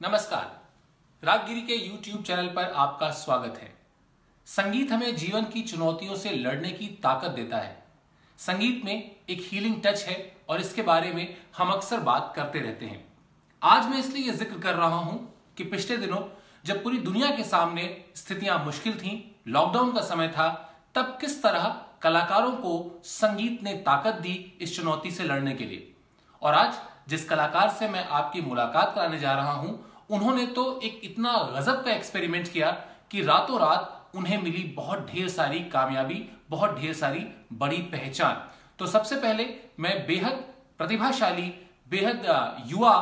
नमस्कार। रागगिरी के YouTube channel पर आपका स्वागत है। संगीत हमें जीवन की चुनौतियों से लड़ने की ताकत देता है। संगीत में एक हीलिंग टच है और इसके बारे में हम अक्सर बात करते रहते हैं। आज मैं इसलिए यह ज़िक्र कर रहा हूँ कि पिछले दिनों जब पूरी दुनिया के सामने स्थितियाँ मुश्किल थीं, लॉकडाउन का समय था तब किस तरह कलाकारों को संगीत ने ताकत दी इस चुनौती से लड़ने के लिए? और आज जिस कलाकार से मैं आपकी मुलाकात कराने जा रहा हूँ उन्होंने तो एक इतना गजब का एक्सपेरिमेंट किया कि रातों रात उन्हें मिली बहुत ढेर सारी कामयाबी, बहुत ढेर सारी बड़ी पहचान। तो सबसे पहले मैं बेहद प्रतिभाशाली, बेहद युवा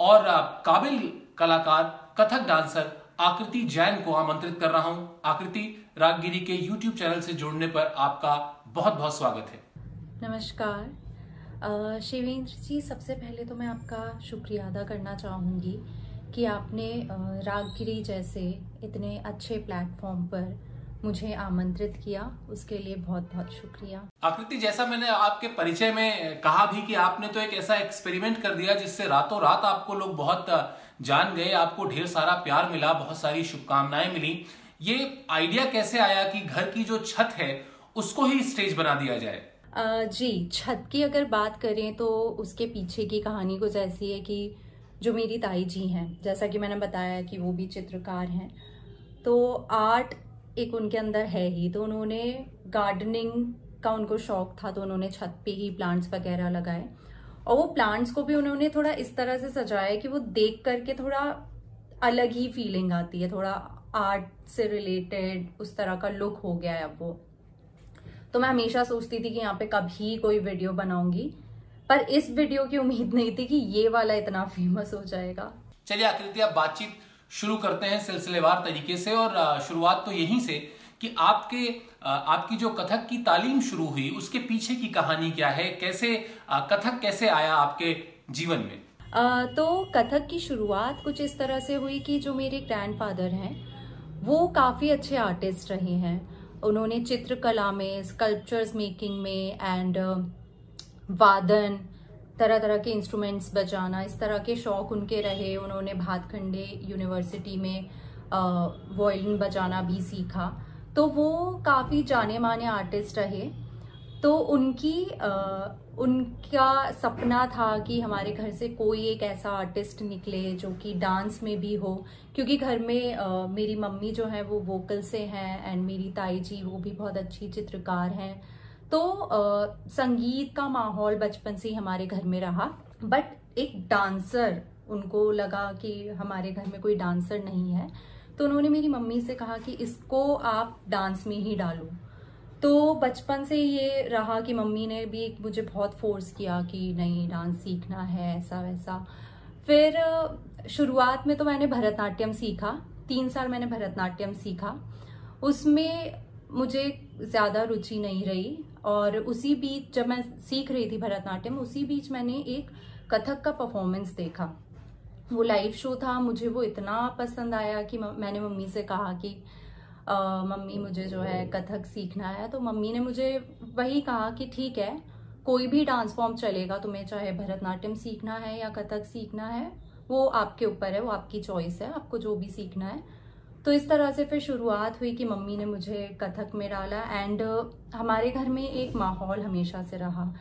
और काबिल कलाकार, कथक डांसर आकृति जैन को आमंत्रित कर रहा हूँ। आकृति रागगिरी के YouTube चैनल से जुड़ने पर आपका बहुत बहुत स्वागत है। नमस्कार। शिवेंद्र जी, सबसे पहले तो मैं आपका शुक्रिया अदा करना चाहूँगी। कि आपने रागगिरी जैसे इतने अच्छे प्लेटफॉर्म पर मुझे आमंत्रित किया। उसके लिए बहुत बहुत शुक्रिया। आकृति जैसा मैंने आपके परिचय में कहा भी कि आपने तो एक ऐसा एक्सपेरिमेंट कर दिया जिससे रातों रात आपको लोग बहुत जान गए आपको ढेर सारा प्यार मिला बहुत सारी शुभकामनाएँ मिली। ये आइडिया कैसे आया कि घर की जो छत है उसको ही स्टेज बना दिया जाए? जी छत की अगर बात करें तो उसके पीछे की कहानी कुछ ऐसी है कि जो मेरी ताई जी हैं, जैसा कि मैंने बताया कि वो भी चित्रकार हैं तो आर्ट एक उनके अंदर है ही तो उन्होंने गार्डनिंग का उनको शौक था तो उन्होंने छत पे ही प्लांट्स वगैरह लगाए। और वो प्लांट्स को भी उन्होंने थोड़ा इस तरह से सजाया कि वो देख करके थोड़ा अलग ही फीलिंग आती है, थोड़ा आर्ट से रिलेटेड उस तरह का लुक हो गया है अब वो। तो मैं हमेशा सोचती थी कि यहाँ पे कभी कोई वीडियो बनाऊँगी पर इस वीडियो की उम्मीद नहीं थी कि ये वाला इतना फ़ेमस हो जाएगा। चलिए आकृति आप बातचीत शुरू करते हैं सिलसिलेवार तरीके से और शुरुआत तो यहीं से कि आपके आपकी जो कथक की तालीम शुरू हुई उसके पीछे की कहानी क्या है? कैसे कथक कैसे आया आपके जीवन में? आ, तो कथक की शुरुआत कुछ इस तरह से हुई कि जो मेरे ग्रैंडफादर हैं वो काफ़ी अच्छे आर्टिस्ट रहे हैं। उन्होंने चित्रकला में स्कल्पचर्स मेकिंग में एंड वादन तरह तरह के इंस्ट्रूमेंट्स बजाना इस तरह के शौक उनके रहे। उन्होंने भातखंडे यूनिवर्सिटी में वॉयलिन बजाना भी सीखा। तो वो काफ़ी जाने माने आर्टिस्ट रहे। तो उनकी आ, उनका सपना था कि हमारे घर से कोई एक ऐसा आर्टिस्ट निकले जो कि डांस में भी हो। क्योंकि घर में आ, मेरी मम्मी जो है वो वोकल से हैं एंड मेरी ताई जी वो भी बहुत अच्छी चित्रकार हैं। तो आ, संगीत का माहौल बचपन से ही हमारे घर में रहा बट एक डांसर उनको लगा कि हमारे घर में कोई डांसर नहीं है। तो उन्होंने मेरी मम्मी से कहा कि इसको आप डांस में ही डालो। तो बचपन से ये रहा कि मम्मी ने भी मुझे बहुत फोर्स किया कि नहीं डांस सीखना है ऐसा वैसा। फिर शुरुआत में तो मैंने भरतनाट्यम सीखा तीन साल मैंने भरतनाट्यम सीखा। उसमें मुझे ज़्यादा रुचि नहीं रही और उसी बीच जब मैं सीख रही थी भरतनाट्यम उसी बीच मैंने एक कथक का परफॉर्मेंस देखा। वो लाइव शो था मुझे वो इतना पसंद आया कि मैंने मम्मी से कहा कि आ, मम्मी मुझे जो है कथक सीखना है। तो मम्मी ने मुझे वही कहा कि ठीक है कोई भी डांस फॉर्म चलेगा तुम्हें चाहे भरतनाट्यम सीखना है या कथक सीखना है वो आपके ऊपर है वो आपकी चॉइस है आपको जो भी सीखना है तो इस तरह से फिर शुरुआत हुई कि मम्मी ने मुझे कथक में डाला एंड हमारे घर में एक माहौल हमेशा से रहा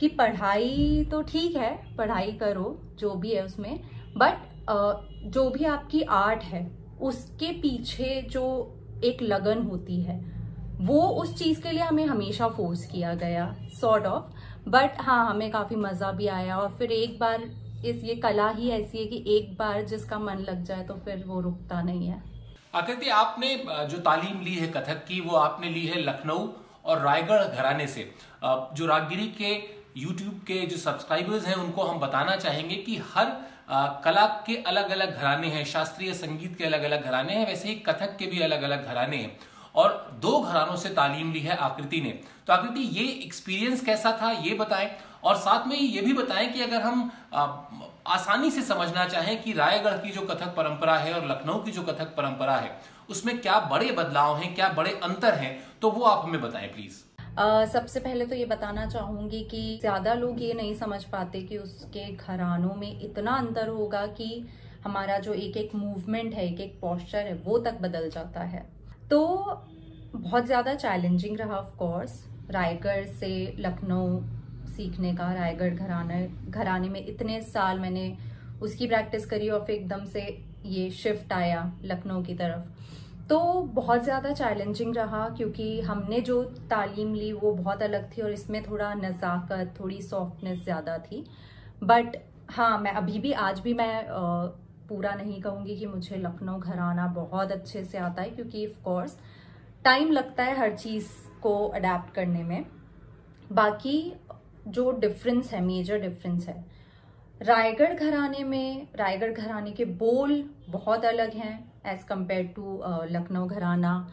कि पढ़ाई तो ठीक है, पढ़ाई करो, जो भी है उसमें बट जो भी आपकी आर्ट है, उसके पीछे जो एक लगन होती है, वो उस चीज़ के लिए हमें हमेशा फोर्स किया गया सॉर्ट ऑफ़ बट हाँ हमें काफ़ी मज़ा भी आया और फिर एक बार इस, ये कला ही ऐसी है कि एक बार जिसका मन लग जाए तो फिर वो रुकता नहीं है। आकृति, आपने जो तालीम ली है कथक की, वो आपने ली है लखनऊ और रायगढ़ घराने से। जो रागगिरी के यूट्यूब के जो सब्सक्राइबर्स हैं, उनको हम बताना चाहेंगे कि हर कला के अलग अलग घराने हैं, शास्त्रीय संगीत के अलग अलग घराने हैं, वैसे ही कथक के भी अलग अलग घराने हैं। और दो घरानों से तालीम ली है आकृति ने। तो आकृति, ये एक्सपीरियंस कैसा था, ये बताएँ। और साथ में ये भी बताएँ कि अगर हम आसानी से समझना चाहें कि रायगढ़ की जो कथक परंपरा है और लखनऊ की जो कथक परंपरा है उसमें क्या बड़े बदलाव हैं क्या बड़े अंतर हैं तो वो आप हमें बताएँ प्लीज़ Uh, सबसे पहले तो ये बताना चाहूँगी कि ज़्यादा लोग ये नहीं समझ पाते कि उसके घरानों में इतना अंतर होगा कि हमारा जो एक एक मूवमेंट है एक एक पॉस्चर है वो तक बदल जाता है। तो बहुत ज़्यादा चैलेंजिंग रहा ऑफ़ कोर्स रायगढ़ से लखनऊ सीखने का, रायगढ़ घराने घराने में इतने साल मैंने उसकी प्रैक्टिस करी और फिर एकदम से ये शिफ्ट आया लखनऊ की तरफ़। तो बहुत ज़्यादा चैलेंजिंग रहा क्योंकि हमने जो तालीम ली वो बहुत अलग थी और इसमें थोड़ा नज़ाकत, थोड़ी सॉफ्टनेस ज़्यादा थी। बट हाँ मैं अभी भी, आज भी मैं पूरा नहीं कहूँगी कि मुझे लखनऊ घराना बहुत अच्छे से आता है क्योंकि ऑफ़ कोर्स टाइम लगता है हर चीज़ को अडेप्ट करने में। बाकी जो डिफरेंस है मेजर डिफरेंस है। रायगढ़ घराने में, रायगढ़ घराने के बोल बहुत अलग हैं as compare to Lucknow gharana.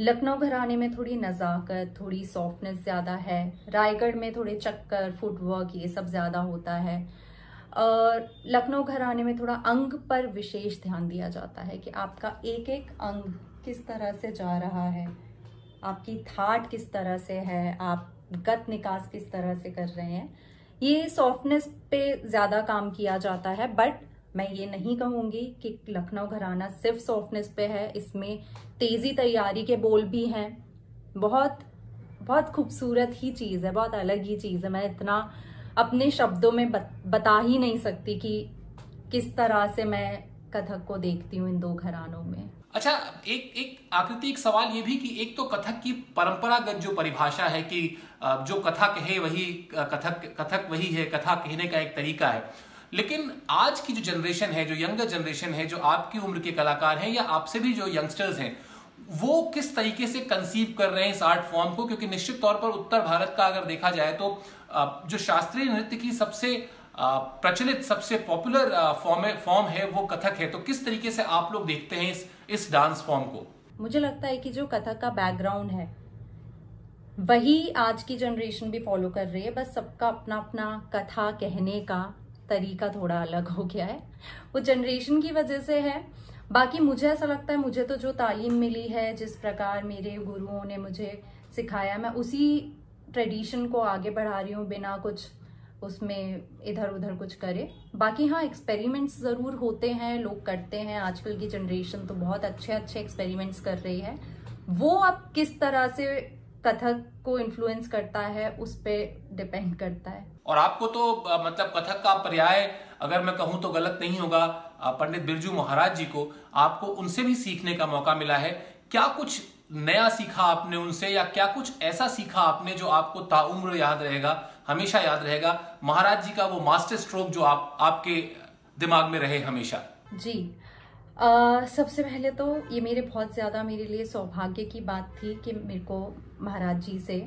Lucknow घराने में थोड़ी नज़ाकत, थोड़ी सॉफ्टनेस ज़्यादा है। रायगढ़ में थोड़े चक्कर फुटवर्क ये सब ज़्यादा होता है। और लखनऊ घराने में थोड़ा अंग पर विशेष ध्यान दिया जाता है कि आपका एक एक अंग किस तरह से जा रहा है, आपकी थाट किस तरह से है, आप गत निकास किस तरह से कर रहे हैं। ये सॉफ्टनेस पे ज़्यादा काम किया जाता है बट मैं ये नहीं कहूँगी कि लखनऊ घराना सिर्फ़ सॉफ्टनेस पे है, इसमें तेज़ी तैयारी के बोल भी हैं। बहुत बहुत खूबसूरत ही चीज़ है, बहुत अलग ही चीज़ है। मैं इतना अपने शब्दों में बता ही नहीं सकती कि किस तरह से मैं कथक को देखती हूँ इन दो घरानों में। अच्छा एक एक आकृति, एक सवाल ये भी कि एक तो कथक की परंपरागत जो परिभाषा है कि जो कथा कहे वही कथक कथक वही है, कथा कहने का एक तरीका है। लेकिन आज की जो जनरेशन है, जो यंगर जनरेशन है, जो आपकी उम्र के कलाकार हैं या आपसे भी जो यंगस्टर्स हैं, वो किस तरीके से कंसीव कर रहे हैं इस आर्ट फॉर्म को? क्योंकि निश्चित तौर पर उत्तर भारत का अगर देखा जाए तो जो शास्त्रीय नृत्य की सबसे प्रचलित, सबसे पॉपुलर फॉर्म फॉर्म है वो कथक है। तो किस तरीके से आप लोग देखते हैं इस इस डांस फॉर्म को। मुझे लगता है कि जो कथक का बैकग्राउंड है, वही आज की जनरेशन भी फॉलो कर रही है, बस सबका अपना अपना कथा कहने का तरीका थोड़ा अलग हो गया है। वो जनरेशन की वजह से है। बाकी मुझे ऐसा लगता है, मुझे तो जो तालीम मिली है, जिस प्रकार मेरे गुरुओं ने मुझे सिखाया, मैं उसी ट्रेडिशन को आगे बढ़ा रही हूँ, बिना कुछ उसमें इधर उधर कुछ करे। बाकी हाँ एक्सपेरिमेंट्स ज़रूर होते हैं, लोग करते हैं। आजकल की जनरेशन तो बहुत अच्छे अच्छे एक्सपेरिमेंट्स कर रही है। वो अब किस तरह से कथक को इन्फ्लुएंस करता है, उस पर डिपेंड करता है। और आपको तो मतलब कथक का पर्याय अगर मैं कहूँ तो गलत नहीं होगा पंडित बिरजू महाराज जी को। आपको उनसे भी सीखने का मौका मिला है। क्या कुछ नया सीखा आपने उनसे या क्या कुछ ऐसा सीखा आपने जो आपको ताउम्र याद रहेगा हमेशा याद रहेगा? महाराज जी का वो मास्टर स्ट्रोक जो आप आपके दिमाग में रहे हमेशा। जी। आ, सबसे पहले तो ये मेरे बहुत ज़्यादा मेरे लिए सौभाग्य की बात थी कि मेरे को महाराज जी से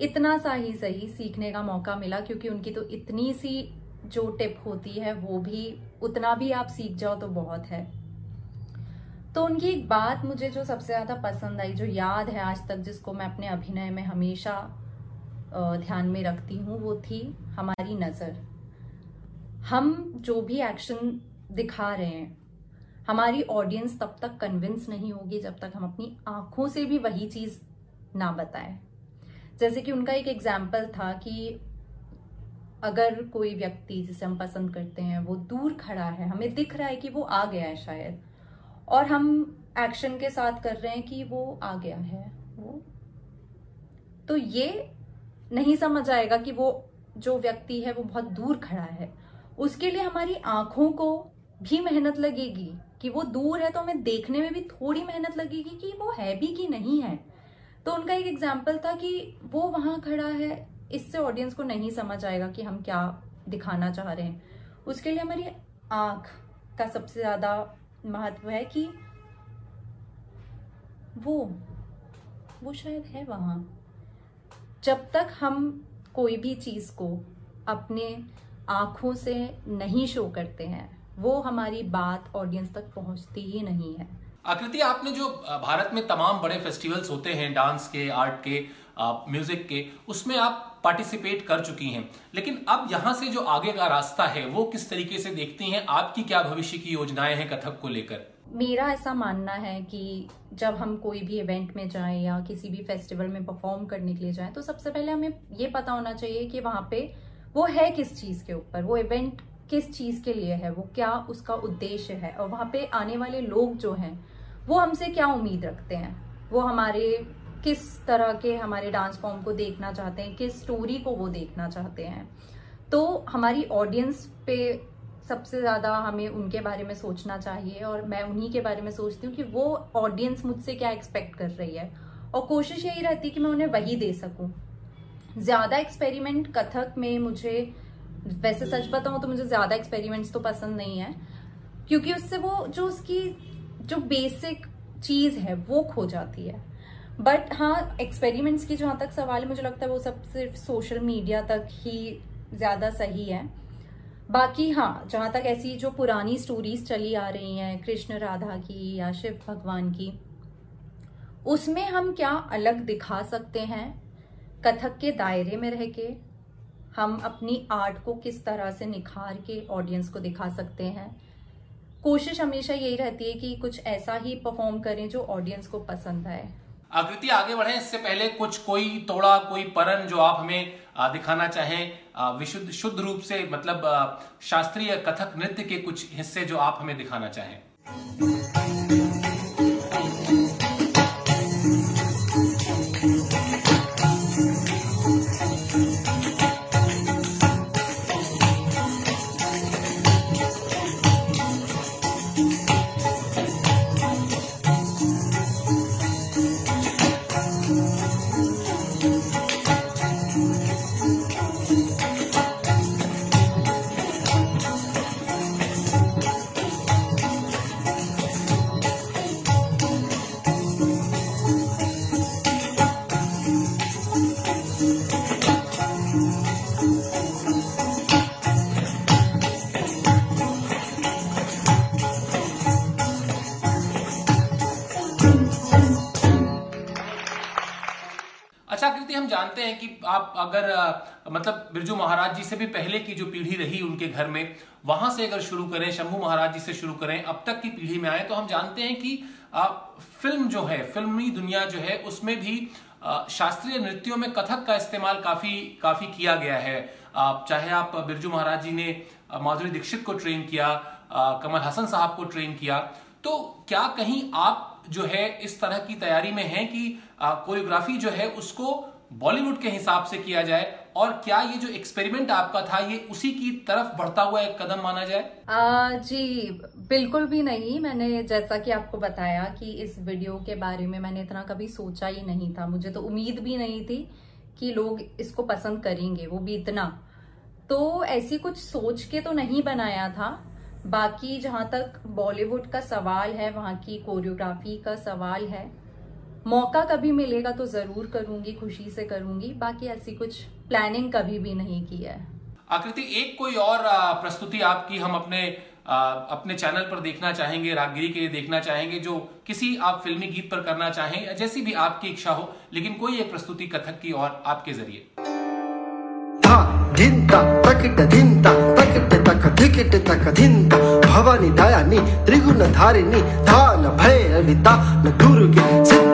इतना सा ही सही सीखने का मौका मिला क्योंकि उनकी तो इतनी सी जो टिप होती है वो भी उतना भी आप सीख जाओ तो बहुत है। तो उनकी एक बात मुझे जो सबसे ज़्यादा पसंद आई, जो याद है आज तक, जिसको मैं अपने अभिनय में हमेशा ध्यान में रखती हूँ, वो थी हमारी नज़र। हम जो भी एक्शन दिखा रहे हैं, हमारी ऑडियंस तब तक कन्विंस नहीं होगी जब तक हम अपनी आँखों से भी वही चीज़ ना बताएँ। जैसे कि उनका एक एग्ज़ाम्पल था कि अगर कोई व्यक्ति, जिसे हम पसंद करते हैं, वो दूर खड़ा है, हमें दिख रहा है कि वो आ गया है शायद। और हम एक्शन के साथ कर रहे हैं कि वो आ गया है, वो। तो ये नहीं समझ आएगा कि वो जो व्यक्ति है, वो बहुत दूर खड़ा है। उसके लिए हमारी आँखों को भी मेहनत लगेगी कि वो दूर है तो हमें देखने में भी थोड़ी मेहनत लगेगी कि वो है भी कि नहीं है। तो उनका एक एग्ज़ाम्पल था कि वो वहाँ खड़ा है, इससे ऑडियंस को नहीं समझ आएगा कि हम क्या दिखाना चाह रहे हैं। उसके लिए हमारी आँख का सबसे ज़्यादा महत्व है कि वो वो शायद है वहाँ। जब तक हम कोई भी चीज़ को अपने आँखों से नहीं शो करते हैं, वो हमारी बात ऑडियंस तक पहुँचती ही नहीं है। आकृति, आपने जो भारत में तमाम बड़े फेस्टिवल्स होते हैं डांस के आर्ट के म्यूज़िक के, उसमें आप पार्टिसिपेट कर चुकी हैं। लेकिन अब यहाँ से जो आगे का रास्ता है, वो किस तरीके से देखती हैं? आपकी क्या भविष्य की योजनाएँ हैं कथक को लेकर? मेरा ऐसा मानना है कि जब हम कोई भी इवेंट में जाएँ या किसी भी फेस्टिवल में परफॉर्म करने के लिए जाएँ तो सबसे पहले हमें ये पता होना चाहिए कि वहाँ पे वो है किस चीज़ के ऊपर, वो इवेंट किस चीज़ के लिए है, वो क्या उसका उद्देश्य है, और वहाँ पे आने वाले लोग जो हैं, वो हमसे क्या उम्मीद रखते हैं? वो हमारे किस तरह के हमारे डांस फॉर्म को देखना चाहते हैं, किस स्टोरी को वो देखना चाहते हैं। तो हमारी ऑडियंस पे सबसे ज़्यादा हमें उनके बारे में सोचना चाहिए और मैं उन्हीं के बारे में सोचती हूँ कि वो ऑडियंस मुझसे क्या एक्सपेक्ट कर रही है। और कोशिश यही रहती है कि मैं उन्हें वही दे सकूँ। ज़्यादा एक्सपेरिमेंट कथक में मुझे, वैसे सच बताऊँ तो मुझे ज़्यादा एक्सपेरिमेंट्स तो पसंद नहीं है, क्योंकि उससे वो जो उसकी जो बेसिक चीज़ है, वो खो जाती है। बट हाँ एक्सपेरिमेंट्स की जहाँ तक सवाल है, मुझे लगता है वो सब सिर्फ़ सोशल मीडिया तक ही ज़्यादा सही है। बाकी हाँ जहाँ तक ऐसी जो पुरानी स्टोरीज चली आ रही हैं, कृष्ण राधा की या शिव भगवान की, उसमें हम क्या अलग दिखा सकते हैं? कथक के दायरे में रह के हम अपनी आर्ट को किस तरह से निखार के ऑडियंस को दिखा सकते हैं? कोशिश हमेशा यही रहती है कि कुछ ऐसा ही परफॉर्म करें जो ऑडियंस को पसंद आए। आकृति आगे बढ़े। इससे पहले कुछ कोई थोड़ा कोई परन जो आप हमें दिखाना चाहें विशुद्ध, शुद्ध रूप से मतलब शास्त्रीय कथक नृत्य के कुछ हिस्से जो आप हमें दिखाना चाहें। हम जानते हैं कि आप अगर मतलब बिरजू महाराज जी से भी पहले की जो पीढ़ी रही उनके घर में, वहाँ से अगर शुरू करें, शंभू महाराज जी से शुरू करें, अब तक की पीढ़ी में आए तो हम जानते हैं कि फ़िल्म जो है, फिल्मी दुनिया जो है, उसमें भी शास्त्रीय नृत्यों में कथक का इस्तेमाल काफ़ी काफ़ी किया गया है। आप, चाहे आप बिरजू महाराज जी ने माधुरी दीक्षित को ट्रेन किया कमल हसन साहब को ट्रेन किया तो क्या कहीं आप जो है, इस तरह की तैयारी में है कि कोरियोग्राफी जो है, उसको बॉलीवुड के हिसाब से किया जाए और क्या ये जो एक्सपेरिमेंट आपका था ये उसी की तरफ़ बढ़ता हुआ एक कदम माना जाए? आ, जी बिल्कुल भी नहीं। मैंने जैसा कि आपको बताया कि इस वीडियो के बारे में मैंने इतना कभी सोचा ही नहीं था। मुझे तो उम्मीद भी नहीं थी कि लोग इसको पसंद करेंगे वो भी इतना। तो ऐसी कुछ सोच के तो नहीं बनाया था। बाकी जहाँ तक बॉलीवुड का सवाल है वहाँ की कोरियोग्राफी का सवाल है मौका कभी मिलेगा तो ज़रूर करूँगी खुशी से करूँगी बाकी ऐसी कुछ प्लानिंग कभी भी नहीं की है। आकृति एक कोई और प्रस्तुति आपकी हम अपने आ, अपने चैनल पर देखना चाहेंगे रागगिरी के लिए देखना चाहेंगे जो किसी आप फिल्मी गीत पर करना चाहें जैसी भी आपकी इच्छा हो लेकिन कोई एक प्रस्तुति कथक की और आपके ज़रिए। हाँ, भवानी दयानी त्रिगुण धारिणी धान भैरविता न दुर्गे सिद्ध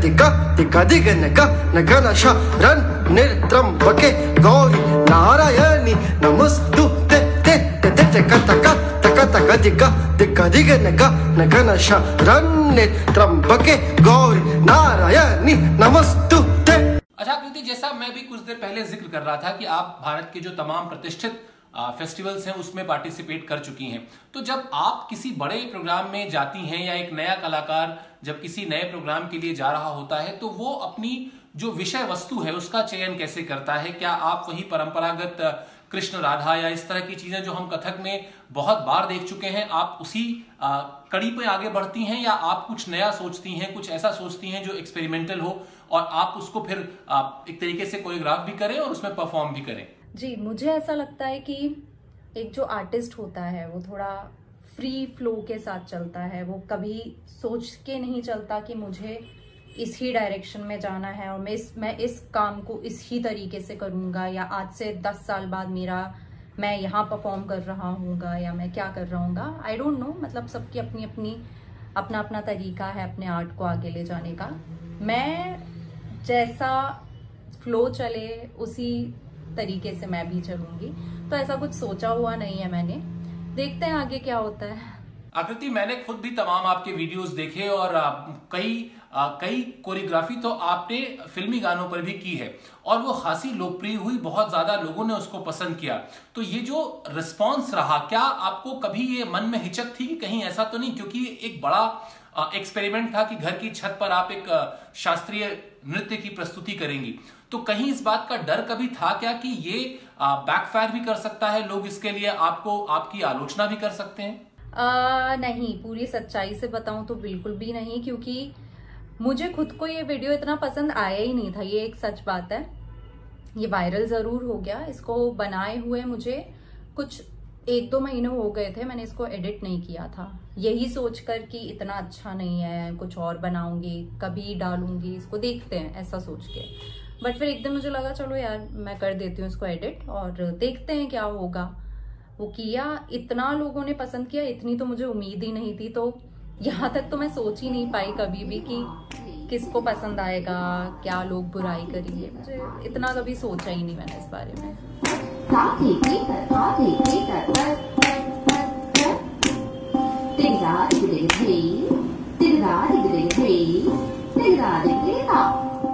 तिका तिका दिगनका रन रन् निर्त्रम्बके गौरी, नारायणी, नमस्तु, ते ते ते ते ते का तका कतका तकतक दिका दिका, दिगनका रन रन् निर्त्रम्बके गौरी, नारायणी, नमस्तु, ते। अच्छा कृति, जैसा मैं भी कुछ देर पहले ज़िक्र कर रहा था कि आप भारत के जो तमाम प्रतिष्ठित फेस्टिवल्स हैं उसमें पार्टिसिपेट कर चुकी हैं। तो जब आप किसी बड़े प्रोग्राम में जाती हैं या एक नया कलाकार जब किसी नए प्रोग्राम के लिए जा रहा होता है तो वो अपनी जो विषय वस्तु है उसका चयन कैसे करता है? क्या आप वही परंपरागत कृष्ण राधा या इस तरह की चीज़ें जो हम कथक में बहुत बार देख चुके हैं आप उसी आ, कड़ी पे आगे बढ़ती हैं या आप कुछ नया सोचती हैं कुछ ऐसा सोचती हैं जो एक्सपेरिमेंटल हो और आप उसको फिर आप एक तरीके से कोरियोग्राफ भी करें और उसमें परफॉर्म भी करें? जी, मुझे ऐसा लगता है कि एक जो आर्टिस्ट होता है, वो थोड़ा फ्री फ्लो के साथ चलता है। वो कभी सोच के नहीं चलता कि मुझे इस ही डायरेक्शन में जाना है और मैं इस मैं इस काम को इस ही तरीके से करूँगा या आज से दस साल बाद मेरा, मैं यहाँ परफॉर्म कर रहा हूँगा या मैं क्या कर रहा हूँ आई डोंट नो मतलब सबकी अपनी अपनी अपना अपना तरीका है अपने आर्ट को आगे ले जाने का। मैं जैसा फ्लो चले, उसी तरीके से मैं भी चलूँगी। तो ऐसा कुछ सोचा हुआ नहीं है मैंने। देखते हैं आगे क्या होता है। आकृति, मैंने खुद भी तमाम आपके वीडियोस देखे और कई कई कोरियोग्राफी तो आपने फिल्मी गानों पर भी की है और वो खासी लोकप्रिय हुई, बहुत ज़्यादा लोगों ने उसको पसंद किया। तो ये जो रिस्पॉन्स रहा, क्या आपको कभी ये मन में हिचक थी कि कहीं ऐसा तो नहीं? क्योंकि एक बड़ा एक्सपेरिमेंट था कि घर की छत पर आप एक शास्त्रीय नृत्य की प्रस्तुति करेंगी। तो कहीं इस बात का डर कभी था क्या कि ये बैकफायर भी कर सकता है? लोग इसके लिए आपको आपकी आलोचना भी कर सकते हैं? आ, नहीं पूरी सच्चाई से बताऊँ तो बिल्कुल भी नहीं क्योंकि मुझे खुद को ये वीडियो इतना पसंद आया ही नहीं था ये एक सच बात है। ये वायरल ज़रूर हो गया इसको बनाए हुए मुझे कुछ एक दो महीने हो गए थे, मैंने इसको एडिट नहीं किया था। यही सोचकर कि इतना अच्छा नहीं है, कुछ और बनाऊँगी, कभी डालूँगी, इसको देखते हैं, ऐसा सोच के। बट फिर एक दिन मुझे लगा, चलो यार, मैं कर देती हूँ इसको एडिट और देखते हैं क्या होगा। वो किया, इतना लोगों ने पसंद किया, इतनी तो मुझे उम्मीद ही नहीं थी तो यहाँ तक तो मैं सोच ही नहीं पाई कभी भी कि किसको पसंद आएगा, क्या लोग बुराई करेंगे मुझे इतना कभी सोचा ही नहीं मैंने इस बारे में। khó thì thiết thật khó thì thiết thật tất tất tất tất tin rõ thì định thủy tin rõ thì định thủy tin rõ thì thiết thật